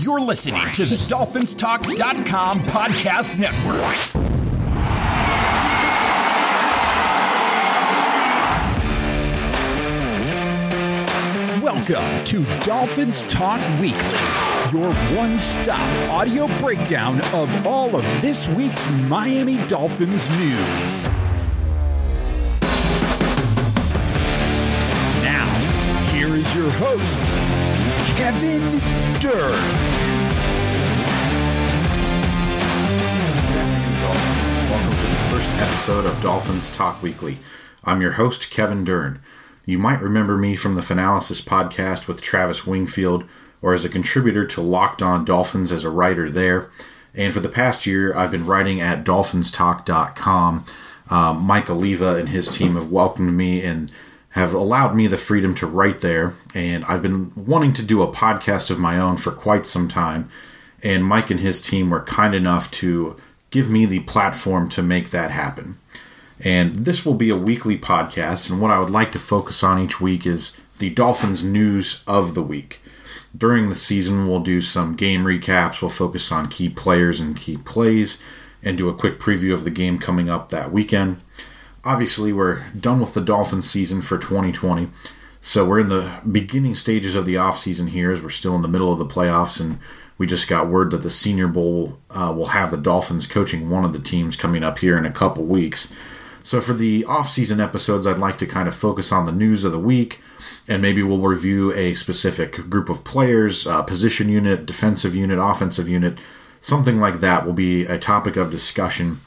You're listening to the DolphinsTalk.com podcast network. Welcome to Dolphins Talk Weekly, your one stop audio breakdown of all of this week's Miami Dolphins news. Now, here is your host, Kevin Dern. Welcome to the first episode of Dolphins Talk Weekly. I'm your host, Kevin Dern. You might remember me from the Finalysis podcast with Travis Wingfield, or as a contributor to Locked On Dolphins as a writer there. And for the past year, I've been writing at dolphinstalk.com. Um, Mike Oliva and his team have welcomed me and have allowed me the freedom to write there. And I've been wanting to do a podcast of my own for quite some time. And Mike and his team were kind enough to give me the platform to make that happen. And this will be a weekly podcast. And what I would like to focus on each week is the Dolphins news of the week. During the season, we'll do some game recaps. We'll focus on key players and key plays and do a quick preview of the game coming up that weekend. Obviously, we're done with the Dolphins season for 2020. So we're in the beginning stages of the offseason here as we're still in the middle of the playoffs. And we just got word that the Senior Bowl uh, will have the Dolphins coaching one of the teams coming up here in a couple weeks. So for the off-season episodes, I'd like to kind of focus on the news of the week, and maybe we'll review a specific group of players, uh, position unit, defensive unit, offensive unit, something like that will be a topic of discussion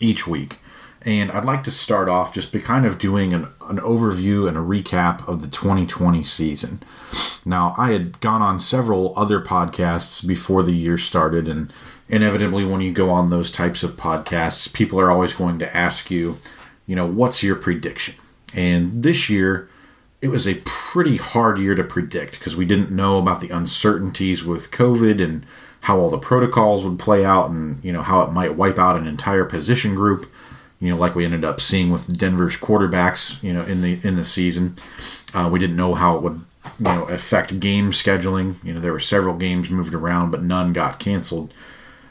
each week. And I'd like to start off just by kind of doing an, an overview and a recap of the 2020 season. Now, I had gone on several other podcasts before the year started, and inevitably when you go on those types of podcasts, people are always going to ask you, you know, what's your prediction? And this year, it was a pretty hard year to predict because we didn't know about the uncertainties with COVID and how all the protocols would play out and, you know, how it might wipe out an entire position group, you know, like we ended up seeing with Denver's quarterbacks, you know, in the in the season. Uh, we didn't know how it would, you know, affect game scheduling. You know, there were several games moved around, but none got canceled.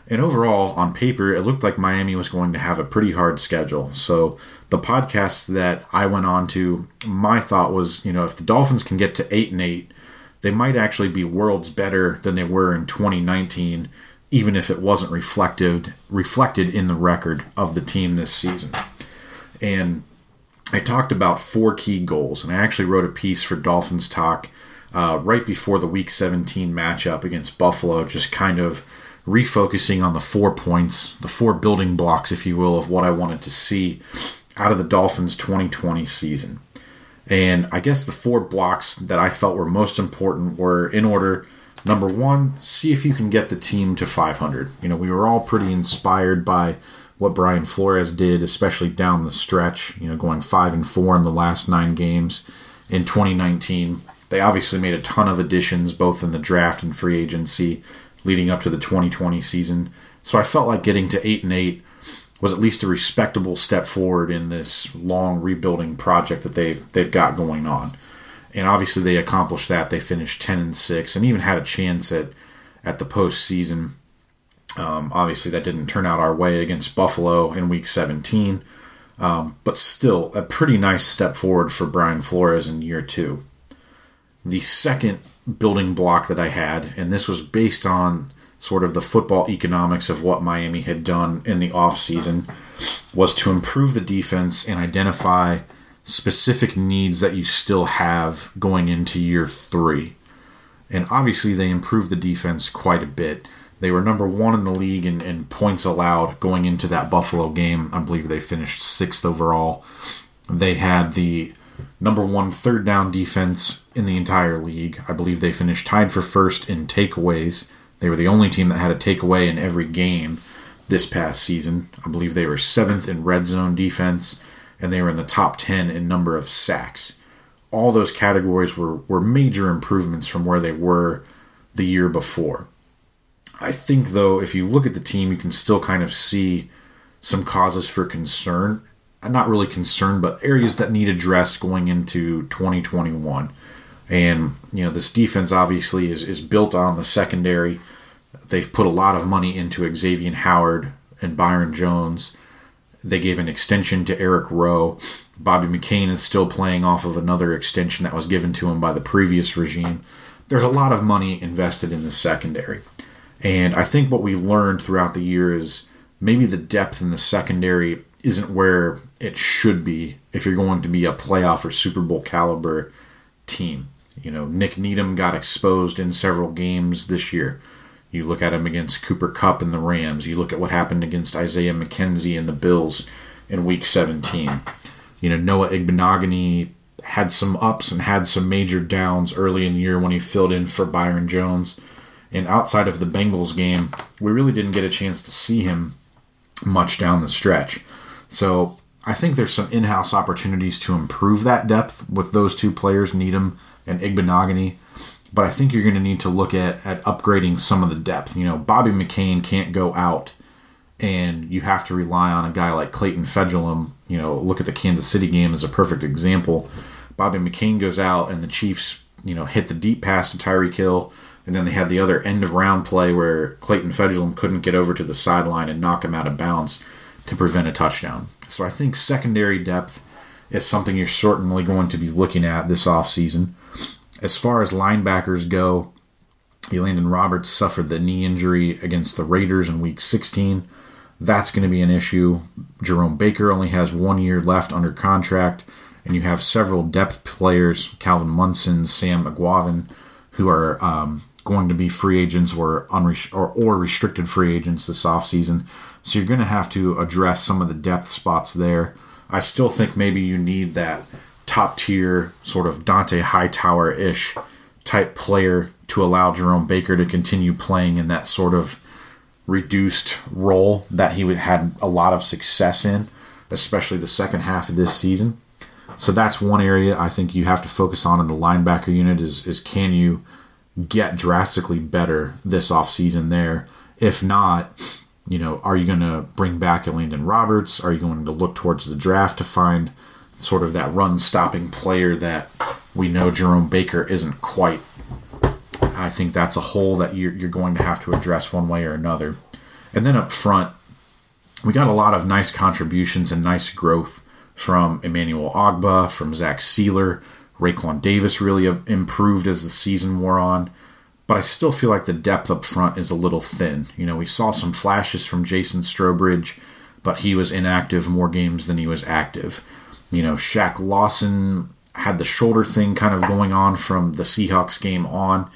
And overall, on paper, it looked like Miami was going to have a pretty hard schedule. So the podcast that I went on to, my thought was, you know, if the Dolphins can get to eight and eight, they might actually be worlds better than they were in 2019, even if it wasn't reflected reflected in the record of the team this season. And I talked about four key goals, and I actually wrote a piece for Dolphins Talk uh, right before the Week 17 matchup against Buffalo, just kind of refocusing on the four points, the four building blocks, if you will, of what I wanted to see out of the Dolphins 2020 season. And I guess the four blocks that I felt were most important were in order number one, see if you can get the team to 500. You know, we were all pretty inspired by what Brian Flores did, especially down the stretch, you know, going 5 and 4 in the last nine games in 2019. They obviously made a ton of additions, both in the draft and free agency leading up to the 2020 season. So I felt like getting to 8 and 8 was at least a respectable step forward in this long rebuilding project that they've they've got going on. And obviously they accomplished that. They finished 10 and 6 and even had a chance at at the postseason. Um, obviously that didn't turn out our way against Buffalo in week 17. Um, but still a pretty nice step forward for Brian Flores in year two. The second building block that I had, and this was based on sort of the football economics of what Miami had done in the offseason, was to improve the defense and identify specific needs that you still have going into year three. And obviously, they improved the defense quite a bit. They were number one in the league in, in points allowed going into that Buffalo game. I believe they finished sixth overall. They had the number one third down defense in the entire league. I believe they finished tied for first in takeaways. They were the only team that had a takeaway in every game this past season. I believe they were seventh in red zone defense, and they were in the top 10 in number of sacks. All those categories were, were major improvements from where they were the year before. I think, though, if you look at the team, you can still kind of see some causes for concern not really concerned, but areas that need addressed going into 2021. And, you know, this defense obviously is, is built on the secondary. They've put a lot of money into Xavier Howard and Byron Jones. They gave an extension to Eric Rowe. Bobby McCain is still playing off of another extension that was given to him by the previous regime. There's a lot of money invested in the secondary. And I think what we learned throughout the year is maybe the depth in the secondary isn't where it should be if you're going to be a playoff or Super Bowl caliber team. You know, Nik Needham got exposed in several games this year. You look at him against Cooper Kupp and the Rams. You look at what happened against Isaiah McKenzie and the Bills in Week 17. You know, Noah Igbinoghene had some ups and had some major downs early in the year when he filled in for Byron Jones. And outside of the Bengals game, we really didn't get a chance to see him much down the stretch. So I think there's some in-house opportunities to improve that depth with those two players, Needham and Igbinoghene. But I think you're going to need to look at at upgrading some of the depth. You know, Bobby McCain can't go out, and you have to rely on a guy like Clayton Fejedelem. You know, look at the Kansas City game as a perfect example. Bobby McCain goes out, and the Chiefs, you know, hit the deep pass to Tyreek Hill, and then they had the other end of round play where Clayton Fejedelem couldn't get over to the sideline and knock him out of bounds to prevent a touchdown. So I think secondary depth is something you're certainly going to be looking at this offseason. As far as linebackers go, Elandon Roberts suffered the knee injury against the Raiders in week 16. That's going to be an issue. Jerome Baker only has one year left under contract, and you have several depth players, Calvin Munson, Sam Eguavoen, who are um, going to be free agents or, or, or restricted free agents this offseason. So you're going to have to address some of the depth spots there. I still think maybe you need that top tier sort of Dont'a Hightower ish type player to allow Jerome Baker to continue playing in that sort of reduced role that he had a lot of success in, especially the second half of this season. So that's one area I think you have to focus on in the linebacker unit is, is can you get drastically better this offseason there? If not, you know, are you going to bring back Elandon Roberts? Are you going to look towards the draft to find sort of that run stopping player that we know Jerome Baker isn't quite? I think that's a hole that you're, you're going to have to address one way or another. And then up front, we got a lot of nice contributions and nice growth from Emmanuel Ogbah, from Zach Sieler. Raekwon Davis really improved as the season wore on but I still feel like the depth up front is a little thin. You know, we saw some flashes from Jason Strowbridge, but he was inactive more games than he was active. You know, Shaq Lawson had the shoulder thing kind of going on from the Seahawks game on.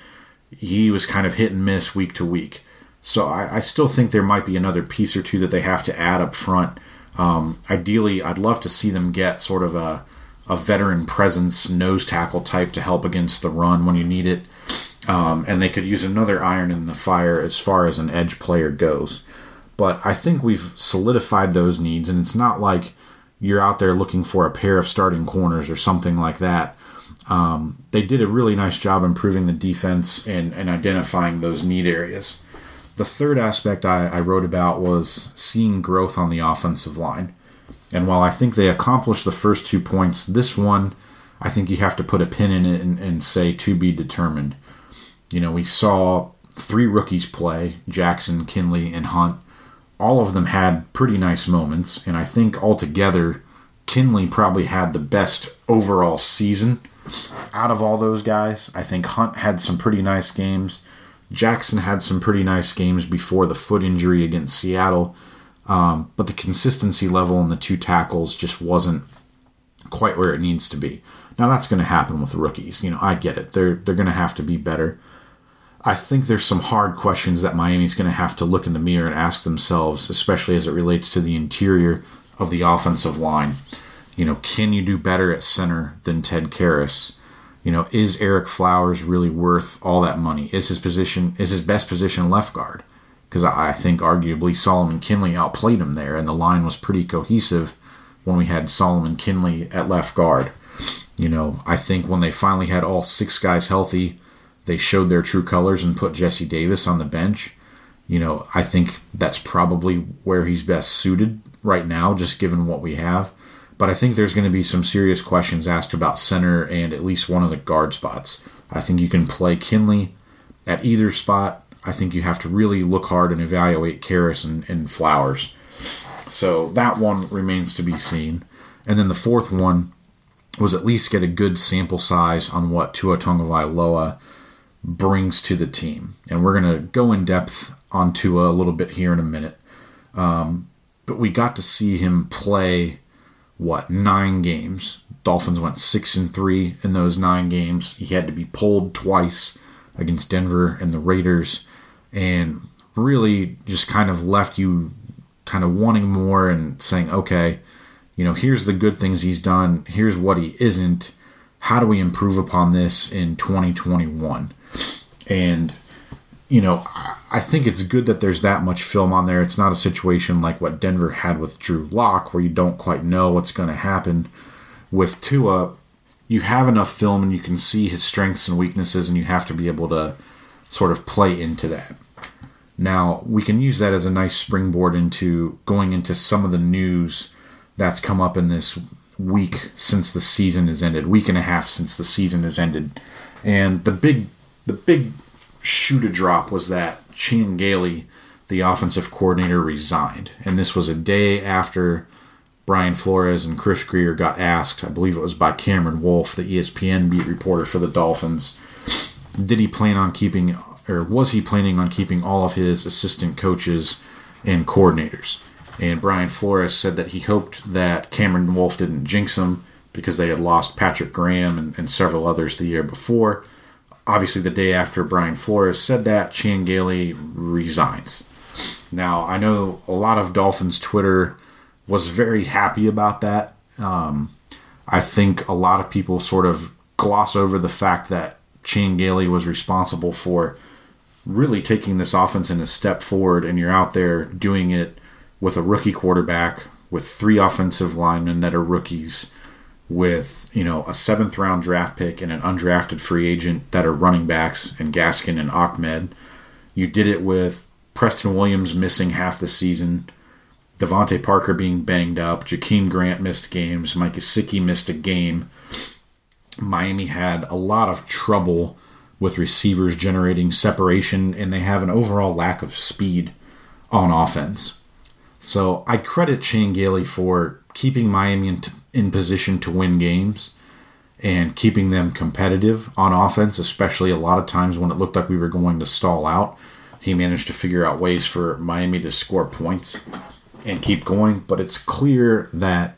He was kind of hit and miss week to week. So I, I still think there might be another piece or two that they have to add up front. Um, ideally, I'd love to see them get sort of a, a veteran presence nose tackle type to help against the run when you need it. Um, and they could use another iron in the fire as far as an edge player goes. But I think we've solidified those needs, and it's not like you're out there looking for a pair of starting corners or something like that. Um, they did a really nice job improving the defense and, and identifying those need areas. The third aspect I, I wrote about was seeing growth on the offensive line. And while I think they accomplished the first two points, this one, I think you have to put a pin in it and, and say to be determined. You know, we saw three rookies play Jackson, Kindley, and Hunt. All of them had pretty nice moments, and I think altogether, Kindley probably had the best overall season out of all those guys. I think Hunt had some pretty nice games. Jackson had some pretty nice games before the foot injury against Seattle, um, but the consistency level in the two tackles just wasn't quite where it needs to be. Now that's going to happen with rookies. You know, I get it. They're they're going to have to be better. I think there's some hard questions that Miami's going to have to look in the mirror and ask themselves, especially as it relates to the interior of the offensive line. You know, can you do better at center than Ted Karras? You know, is Ereck Flowers really worth all that money? Is his position is his best position left guard? Because I think arguably Solomon Kindley outplayed him there, and the line was pretty cohesive when we had Solomon Kindley at left guard. You know, I think when they finally had all six guys healthy, they showed their true colors and put Jesse Davis on the bench. You know, I think that's probably where he's best suited right now, just given what we have. But I think there's going to be some serious questions asked about center and at least one of the guard spots. I think you can play Kindley at either spot. I think you have to really look hard and evaluate Karras and, and Flowers. So that one remains to be seen. And then the fourth one was at least get a good sample size on what Tua Tagovailoa brings to the team. And we're going to go in depth on Tua a little bit here in a minute. Um, but we got to see him play what nine games. Dolphins went six and three in those nine games. He had to be pulled twice against Denver and the Raiders, and really just kind of left you kind of wanting more and saying, okay, you know, here's the good things he's done. Here's what he isn't. How do we improve upon this in 2021? And you know, I think it's good that there's that much film on there. It's not a situation like what Denver had with Drew Lock, where you don't quite know what's going to happen. With Tua, you have enough film and you can see his strengths and weaknesses, and you have to be able to sort of play into that. Now, we can use that as a nice springboard into going into some of the news that's come up in this week since the season has ended, week and a half since the season has ended. And the big the big shoot a drop was that Chan Gailey, the offensive coordinator, resigned. And this was a day after Brian Flores and Chris Grier got asked, I believe it was by Cameron Wolfe, the ESPN beat reporter for the Dolphins, did he plan on keeping, or was he planning on keeping all of his assistant coaches and coordinators? And Brian Flores said that he hoped that Cameron Wolfe didn't jinx him because they had lost Patrick Graham and, and several others the year before obviously the day after Brian Flores said that, Chan Gailey resigns. Now, I know a lot of Dolphins Twitter was very happy about that. Um, I think a lot of people sort of gloss over the fact that Chan Gailey was responsible for really taking this offense in a step forward, and you're out there doing it with a rookie quarterback, with three offensive linemen that are rookies, with you know a seventh round draft pick and an undrafted free agent that are running backs and Gaskin and Ahmed. You did it with Preston Williams missing half the season, DeVante Parker being banged up, Jakeem Grant missed games, Mike Gesicki missed a game. Miami had a lot of trouble with receivers generating separation, and they have an overall lack of speed on offense. So I credit Chan Gailey for keeping Miami in position to win games and keeping them competitive on offense, especially a lot of times when it looked like we were going to stall out. He managed to figure out ways for Miami to score points and keep going, but it's clear that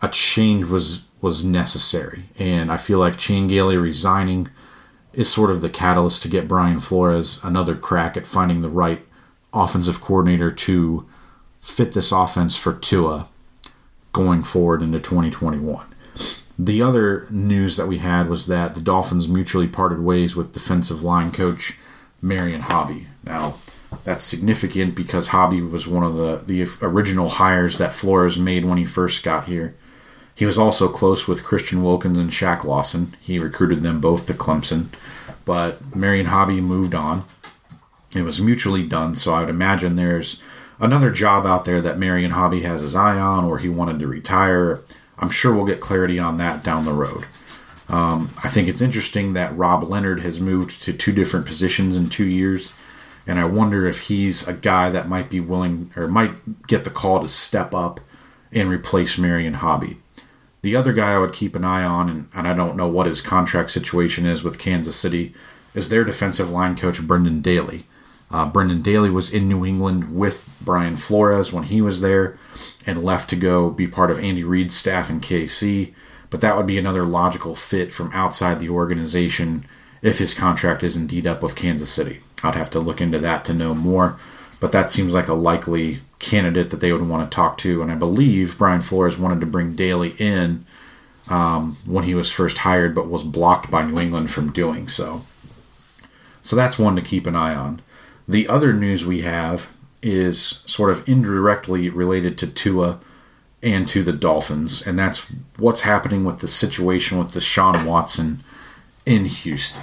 a change was was necessary. And I feel like Chan Gailey resigning is sort of the catalyst to get Brian Flores another crack at finding the right offensive coordinator to fit this offense for Tua going forward into 2021. The other news that we had was that the Dolphins mutually parted ways with defensive line coach Marion Hobby. Now, that's significant because Hobby was one of the, the original hires that Flores made when he first got here. He was also close with Christian Wilkins and Shaq Lawson. He recruited them both to Clemson, but Marion Hobby moved on. It was mutually done, so I would imagine there's another job out there that Marion Hobby has his eye on or he wanted to retire. I'm sure we'll get clarity on that down the road. Um, I think it's interesting that Rob Leonard has moved to two different positions in two years, and I wonder if he's a guy that might be willing or might get the call to step up and replace Marion Hobby. The other guy I would keep an eye on, and, and I don't know what his contract situation is with Kansas City, is their defensive line coach, Brendan Daly. Uh, Brendan Daly was in New England with Brian Flores when he was there and left to go be part of Andy Reid's staff in KC. But that would be another logical fit from outside the organization if his contract is indeed up with Kansas City. I'd have to look into that to know more, but that seems like a likely candidate that they would want to talk to. And I believe Brian Flores wanted to bring Daly in um, when he was first hired, but was blocked by New England from doing so. So that's one to keep an eye on. The other news we have is sort of indirectly related to Tua and to the Dolphins, and that's what's happening with the situation with the Deshaun Watson in Houston.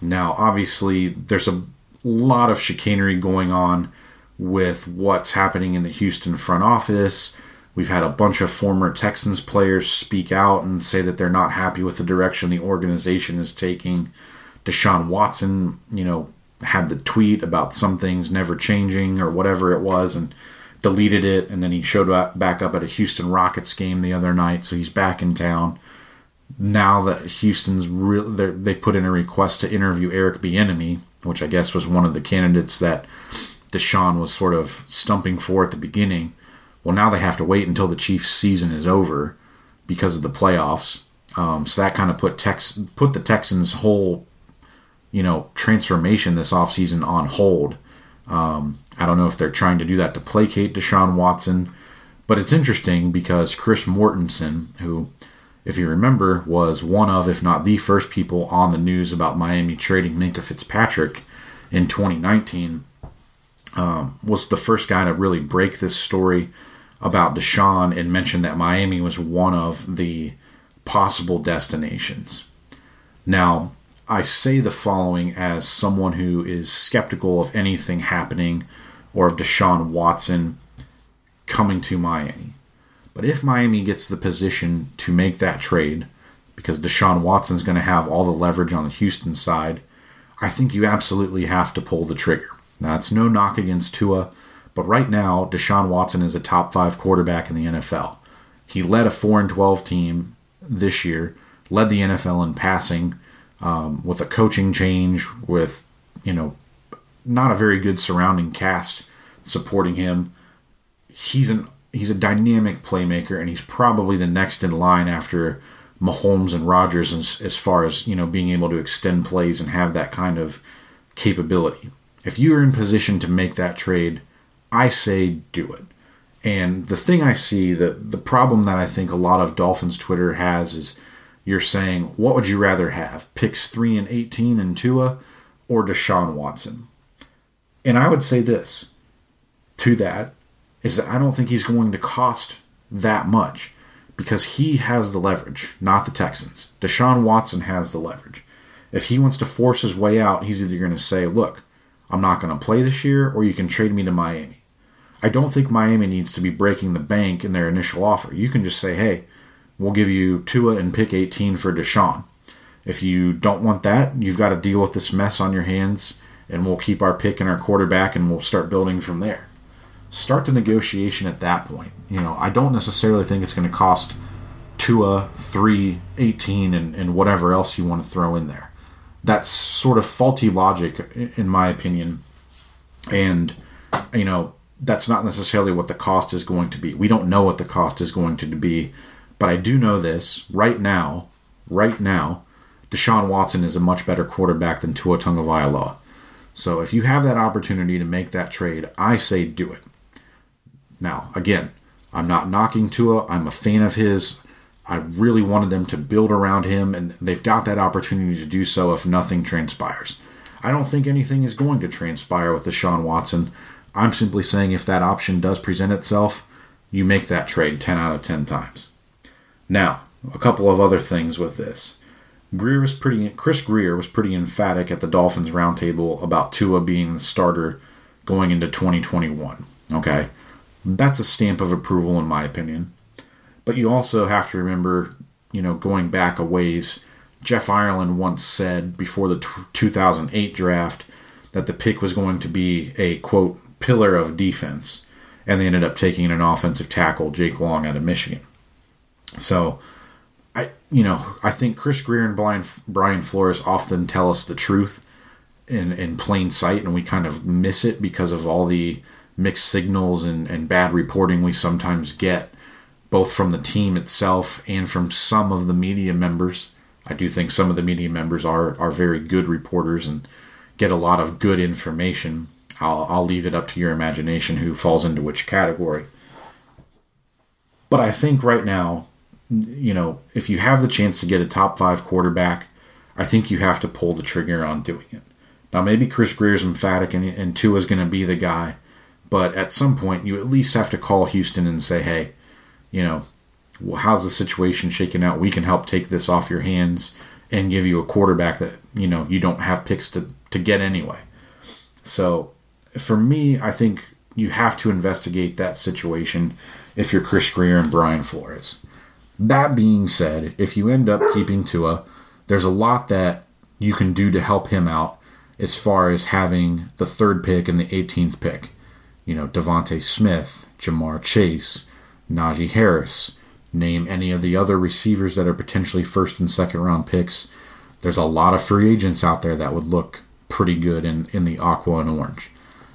Now, obviously, there's a lot of chicanery going on with what's happening in the Houston front office, We've had a bunch of former Texans players speak out and say that they're not happy with the direction the organization is taking. Deshaun Watson, you know, had the tweet about some things never changing or whatever it was and deleted it. And then he showed up back up at a Houston Rockets game the other night. So he's back in town. Now that Houston's real, they've put in a request to interview Eric Bieniemy, which I guess was one of the candidates that Deshaun was sort of stumping for at the beginning. Well, now they have to wait until the Chiefs' season is over because of the playoffs. Um, so that kind of put Tex put the Texans' whole you know, transformation this offseason on hold. Um, I don't know if they're trying to do that to placate Deshaun Watson, but it's interesting because Chris Mortensen, who, if you remember, was one of, if not the first people on the news about Miami trading Minkah Fitzpatrick in 2019, um, was the first guy to really break this story about Deshaun and mention that Miami was one of the possible destinations. Now, I say the following as someone who is skeptical of anything happening or of Deshaun Watson coming to Miami. But if Miami gets the position to make that trade, because Deshaun Watson's going to have all the leverage on the Houston side, I think you absolutely have to pull the trigger. Now, it's no knock against Tua, but right now, Deshaun Watson is a top five quarterback in the NFL. He led a 4 and 12 team this year, led the NFL in passing um, with a coaching change, with you know not a very good surrounding cast supporting him. He's an he's a dynamic playmaker, and he's probably the next in line after Mahomes and Rodgers as, as far as you know being able to extend plays and have that kind of capability. If you are in position to make that trade, I say do it. And the thing I see, the the problem that I think a lot of Dolphins Twitter has is you're saying, what would you rather have? Picks 3 and 18 and Tua or Deshaun Watson? And I would say this to that is that I don't think he's going to cost that much because he has the leverage, not the Texans. Deshaun Watson has the leverage. If he wants to force his way out, he's either going to say, look, I'm not going to play this year, or you can trade me to Miami. I don't think Miami needs to be breaking the bank in their initial offer. You can just say, hey, we'll give you Tua and pick 18 for Deshaun. If you don't want that, you've got to deal with this mess on your hands, and we'll keep our pick and our quarterback, and we'll start building from there. Start the negotiation at that point. You know, I don't necessarily think it's going to cost Tua 3, 18, and, and whatever else you want to throw in there. That's sort of faulty logic, in my opinion. And, you know, that's not necessarily what the cost is going to be. We don't know what the cost is going to be but I do know this right now, right now, Deshaun Watson is a much better quarterback than Tua Tagovailoa. So if you have that opportunity to make that trade, I say do it. Now, again, I'm not knocking Tua. I'm a fan of his. I really wanted them to build around him, and they've got that opportunity to do so if nothing transpires. I don't think anything is going to transpire with Deshaun Watson. I'm simply saying if that option does present itself, you make that trade 10 out of 10 times. Now, a couple of other things with this. Grier was pretty. Chris Grier was pretty emphatic at the Dolphins roundtable about Tua being the starter going into 2021. Okay, that's a stamp of approval in my opinion. But you also have to remember, you know, going back a ways, Jeff Ireland once said before the t- 2008 draft that the pick was going to be a quote pillar of defense, and they ended up taking an offensive tackle, Jake Long, out of Michigan. So, I you know I think Chris Grier and Brian Brian Flores often tell us the truth in in plain sight, and we kind of miss it because of all the mixed signals and, and bad reporting we sometimes get, both from the team itself and from some of the media members. I do think some of the media members are are very good reporters and get a lot of good information. I'll, I'll leave it up to your imagination who falls into which category. But I think right now you know, if you have the chance to get a top five quarterback, I think you have to pull the trigger on doing it. Now, maybe Chris Grier's emphatic and, and Tua is going to be the guy, but at some point, you at least have to call Houston and say, hey, you know, how's the situation shaking out? We can help take this off your hands and give you a quarterback that, you know, you don't have picks to, to get anyway. So for me, I think you have to investigate that situation if you're Chris Grier and Brian Flores. That being said, if you end up keeping Tua, there's a lot that you can do to help him out as far as having the third pick and the 18th pick. You know, DeVonta Smith, Ja'Marr Chase, Najee Harris, name any of the other receivers that are potentially first and second round picks. There's a lot of free agents out there that would look pretty good in, in the aqua and orange.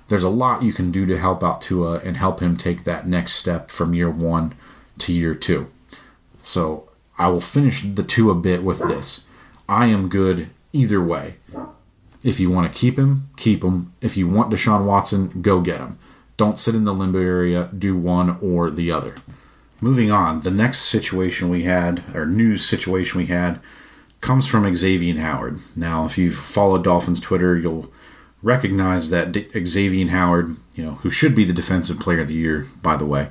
There's a lot you can do to help out Tua and help him take that next step from year one to year two. So I will finish the two a bit with this. I am good either way. If you want to keep him, keep him. If you want Deshaun Watson, go get him. Don't sit in the limbo area, do one or the other. Moving on, the next situation we had, or news situation we had, comes from Xavier Howard. Now, if you've followed Dolphins Twitter, you'll recognize that Xavier Howard, you know, who should be the Defensive Player of the Year, by the way.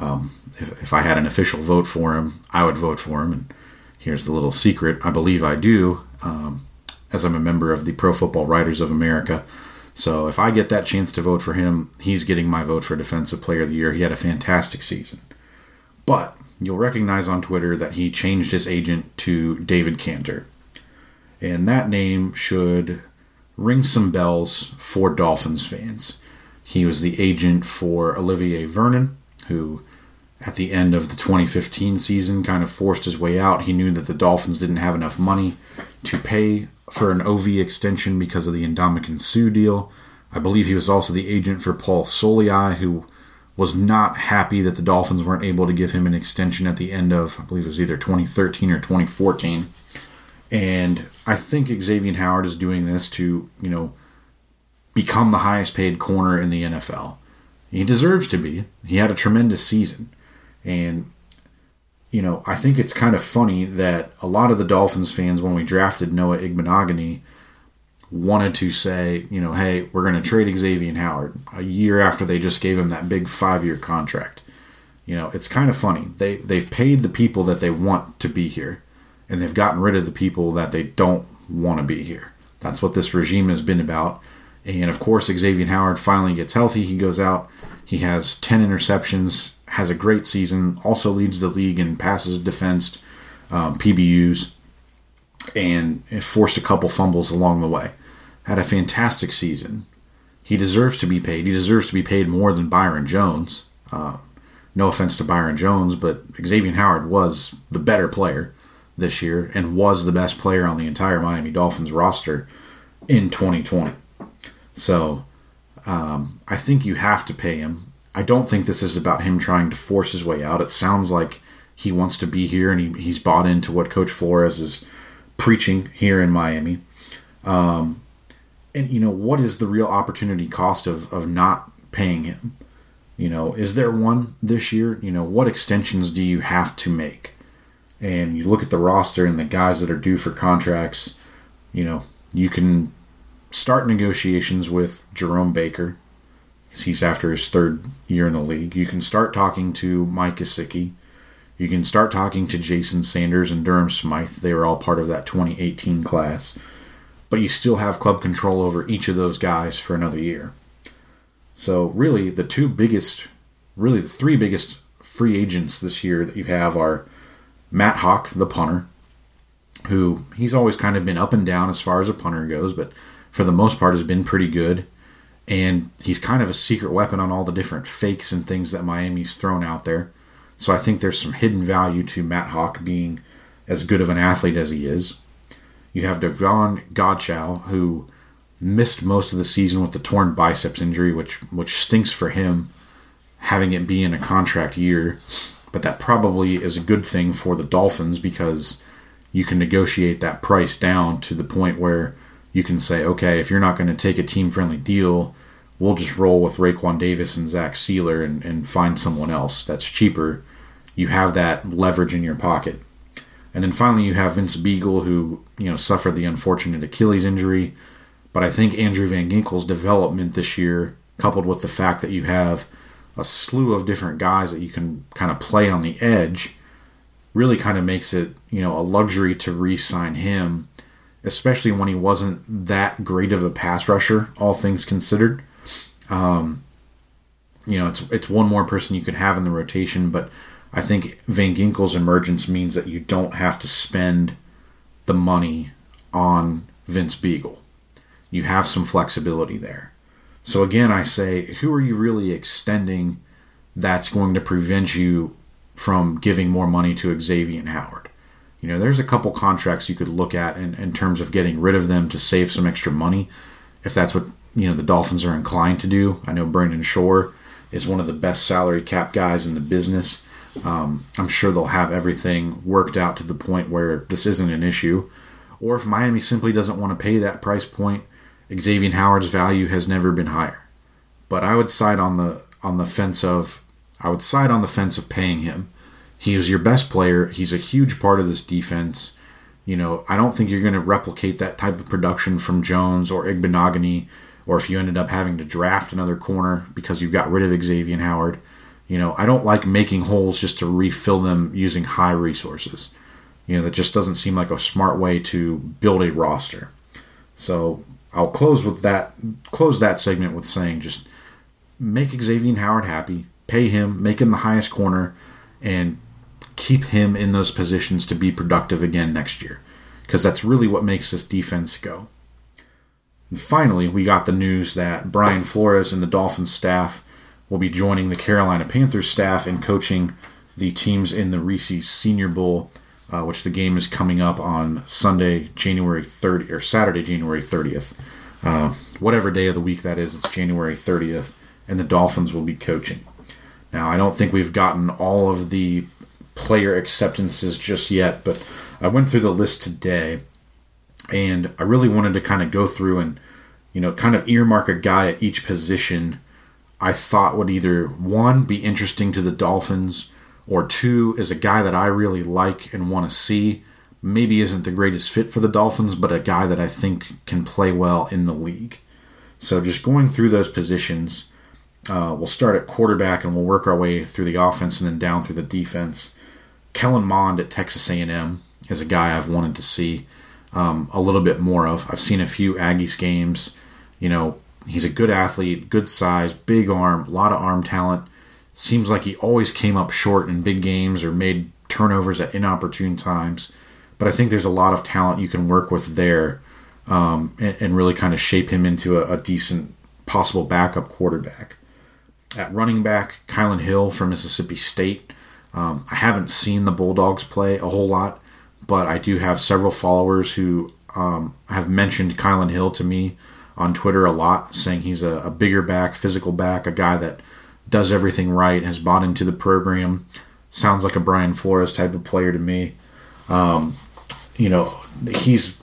Um, if, if I had an official vote for him, I would vote for him. And here's the little secret I believe I do, um, as I'm a member of the Pro Football Writers of America. So if I get that chance to vote for him, he's getting my vote for Defensive Player of the Year. He had a fantastic season. But you'll recognize on Twitter that he changed his agent to David Canter. And that name should ring some bells for Dolphins fans. He was the agent for Olivier Vernon, who at the end of the 2015 season kind of forced his way out. He knew that the Dolphins didn't have enough money to pay for an OV extension because of the Ndamukong Suh deal. I believe he was also the agent for Paul Soliai, who was not happy that the Dolphins weren't able to give him an extension at the end of, I believe it was either 2013 or 2014. And I think Xavier Howard is doing this to, you know, become the highest paid corner in the NFL. He deserves to be. He had a tremendous season. And, you know, I think it's kind of funny that a lot of the Dolphins fans, when we drafted Noah Igbinoghene, wanted to say, you know, hey, we're going to trade Xavier Howard a year after they just gave him that big five year contract. You know, it's kind of funny. They they've paid the people that they want to be here, and they've gotten rid of the people that they don't want to be here. That's what this regime has been about. And of course, Xavier Howard finally gets healthy. He goes out. He has 10 interceptions, has a great season, also leads the league in passes defensed, um, PBUs, and forced a couple fumbles along the way. Had a fantastic season. He deserves to be paid. He deserves to be paid more than Byron Jones. Uh, no offense to Byron Jones, but Xavier Howard was the better player this year and was the best player on the entire Miami Dolphins roster in 2020. So um, I think you have to pay him. I don't think this is about him trying to force his way out. It sounds like he wants to be here and he, he's bought into what Coach Flores is preaching here in Miami. Um, and, you know, what is the real opportunity cost of, of not paying him? You know, is there one this year? You know, what extensions do you have to make? And you look at the roster and the guys that are due for contracts, you know, you can start negotiations with Jerome Baker. He's after his third year in the league. You can start talking to Mike Gesicki. You can start talking to Jason Sanders and Durham Smythe. They were all part of that 2018 class. But you still have club control over each of those guys for another year. So, really, the two biggest, really the three biggest free agents this year that you have are Matt Haack, the punter, who he's always kind of been up and down as far as a punter goes, but for the most part has been pretty good. And he's kind of a secret weapon on all the different fakes and things that Miami's thrown out there. So I think there's some hidden value to Matt Haack being as good of an athlete as he is. You have Davon Godchaux, who missed most of the season with the torn biceps injury, which which stinks for him, having it be in a contract year. But that probably is a good thing for the Dolphins because you can negotiate that price down to the point where you can say, okay, if you're not going to take a team friendly deal, we'll just roll with Raekwon Davis and Zach Sieler and, and find someone else that's cheaper you have that leverage in your pocket. And then finally, you have Vince Biegel, who you know suffered the unfortunate Achilles injury. But I think Andrew Van Ginkel's development this year, coupled with the fact that you have a slew of different guys that you can kind of play on the edge, really kind of makes it you know a luxury to re-sign him, especially when he wasn't that great of a pass rusher, all things considered. Um, you know, it's it's one more person you could have in the rotation, but I think Van Ginkel's emergence means that you don't have to spend the money on Vince Biegel. You have some flexibility there. So again, I say, who are you really extending that's going to prevent you from giving more money to Xavier Howard? You know, there's a couple contracts you could look at in, in terms of getting rid of them to save some extra money, if that's what you know the Dolphins are inclined to do. I know Brandon Shore is one of the best salary cap guys in the business. Um, I'm sure they'll have everything worked out to the point where this isn't an issue. Or if Miami simply doesn't want to pay that price point, Xavier Howard's value has never been higher. But I would side on the on the fence of I would side on the fence of paying him. He your best player. He's a huge part of this defense. You know, I don't think you're going to replicate that type of production from Jones or Igbinoghene, or if you ended up having to draft another corner because you got rid of Xavier Howard. You know, I don't like making holes just to refill them using high resources. You know, that just doesn't seem like a smart way to build a roster. So I'll close with that. Close that segment with saying just make Xavier Howard happy, pay him, make him the highest corner, and keep him in those positions to be productive again next year. Because that's really what makes this defense go. And finally, we got the news that Brian Flores and the Dolphins staff will be joining the Carolina Panthers staff in coaching the teams in the Reese's Senior Bowl, uh, which the game is coming up on Sunday, January 30th, or Saturday, January 30th. Uh, whatever day of the week that is, it's January 30th, and the Dolphins will be coaching. Now, I don't think we've gotten all of the player acceptances just yet, but I went through the list today and I really wanted to kind of go through and, you know, kind of earmark a guy at each position I thought would either one, be interesting to the Dolphins, or two, is a guy that I really like and want to see. Maybe isn't the greatest fit for the Dolphins, but a guy that I think can play well in the league. So just going through those positions, uh, we'll start at quarterback and we'll work our way through the offense and then down through the defense. Kellen Mond at Texas A&M is a guy I've wanted to see um, a little bit more of. I've seen a few Aggies games. You know, he's a good athlete, good size, big arm, a lot of arm talent. Seems like he always came up short in big games or made turnovers at inopportune times. But I think there's a lot of talent you can work with there um, and, and, really kind of shape him into a, a decent possible backup quarterback. At running back, Kylin Hill from Mississippi State. Um, I haven't seen the Bulldogs play a whole lot, but I do have several followers who um, have mentioned Kylin Hill to me on Twitter a lot, saying he's a, a, bigger back, physical back, a guy that does everything right, has bought into the program. Sounds like a Brian Flores type of player to me. Um, you know, he's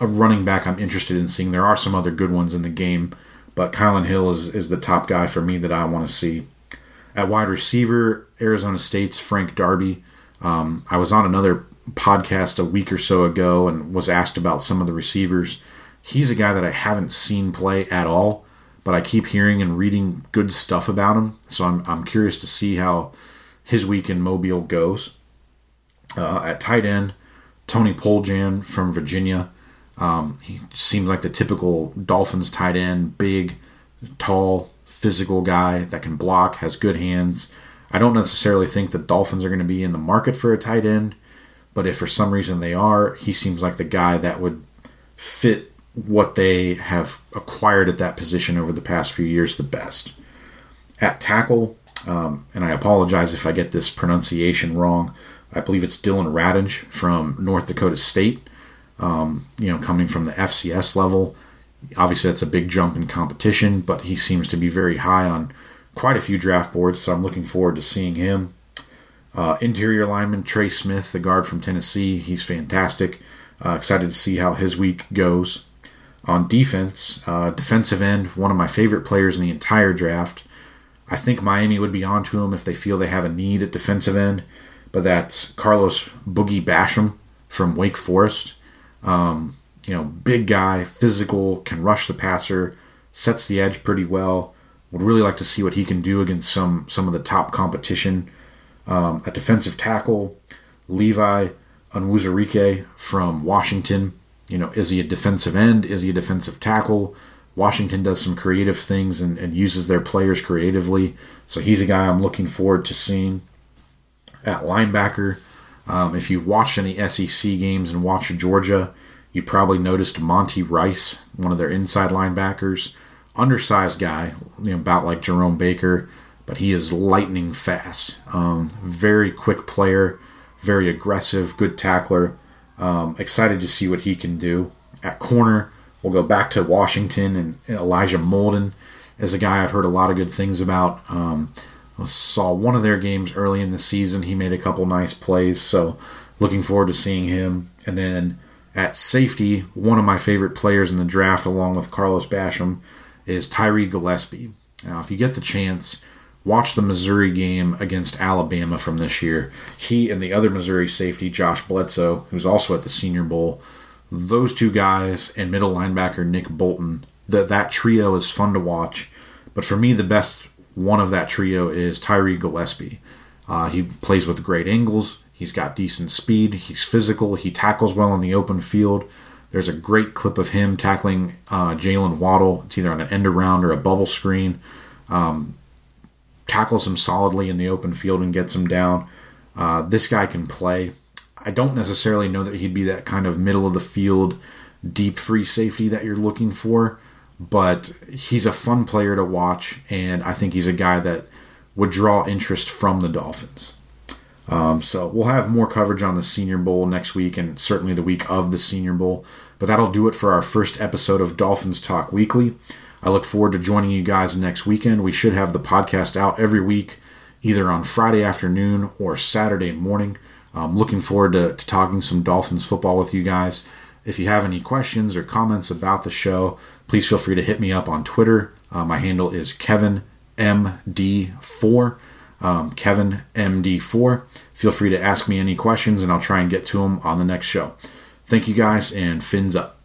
a running back I'm interested in seeing. There are some other good ones in the game, but Kylin Hill is, is the top guy for me that I want to see. At wide receiver, Arizona State's Frank Darby. Um, I was on another podcast a week or so ago and was asked about some of the receivers. He's a guy that I haven't seen play at all, but I keep hearing and reading good stuff about him. So I'm, I'm curious to see how his week in Mobile goes. Uh, at tight end, Tony Poljan from Virginia. Um, he seems like the typical Dolphins tight end, big, tall, physical guy that can block, has good hands. I don't necessarily think the Dolphins are going to be in the market for a tight end, but if for some reason they are, he seems like the guy that would fit what they have acquired at that position over the past few years the best. At tackle, um, and I apologize if I get this pronunciation wrong, I believe it's Dillon Radunz from North Dakota State. Um, you know, coming from the FCS level, obviously that's a big jump in competition, but he seems to be very high on quite a few draft boards, so I'm looking forward to seeing him. Uh, interior lineman Trey Smith, the guard from Tennessee, he's fantastic. Uh, excited to see how his week goes. On defense, uh, defensive end, one of my favorite players in the entire draft. I think Miami would be onto him if they feel they have a need at defensive end, but that's Carlos Boogie Basham from Wake Forest. Um, you know, big guy, physical, can rush the passer, sets the edge pretty well. Would really like to see what he can do against some some of the top competition. Um, a defensive tackle, Levi Onwuzurike from Washington. You know, is he a defensive end? Is he a defensive tackle? Washington does some creative things and, and uses their players creatively. So he's a guy I'm looking forward to seeing. At linebacker, um, if you've watched any SEC games and watched Georgia, you probably noticed Monty Rice, one of their inside linebackers, undersized guy, you know, about like Jerome Baker, but he is lightning fast. Um, very quick player, very aggressive, good tackler. Um, excited to see what he can do. At corner, we'll go back to Washington and Elijah Molden is a guy I've heard a lot of good things about. Um, saw one of their games early in the season. He made a couple nice plays, so looking forward to seeing him. And then at safety, one of my favorite players in the draft, along with Carlos Basham, is Tyree Gillespie. Now, if you get the chance, watch the Missouri game against Alabama from this year. He and the other Missouri safety, Josh Bledsoe, who's also at the Senior Bowl, those two guys and middle linebacker Nick Bolton, that that trio is fun to watch. But for me, the best one of that trio is Tyree Gillespie. Uh, he plays with great angles. He's got decent speed. He's physical. He tackles well in the open field. There's a great clip of him tackling uh, Jaylen Waddle. It's either on an end around or a bubble screen. Um, tackles him solidly in the open field and gets him down. Uh, this guy can play. I don't necessarily know that he'd be that kind of middle of the field, deep free safety that you're looking for, but he's a fun player to watch, and I think he's a guy that would draw interest from the Dolphins. Um, so we'll have more coverage on the Senior Bowl next week and certainly the week of the Senior Bowl. But that'll do it for our first episode of Dolphins Talk Weekly. I look forward to joining you guys next weekend. We should have the podcast out every week, either on Friday afternoon or Saturday morning. I'm looking forward to, to talking some Dolphins football with you guys. If you have any questions or comments about the show, please feel free to hit me up on Twitter. Uh, my handle is Kevin MD4. Um, Kevin MD4. Feel free to ask me any questions and I'll try and get to them on the next show. Thank you guys and fins up.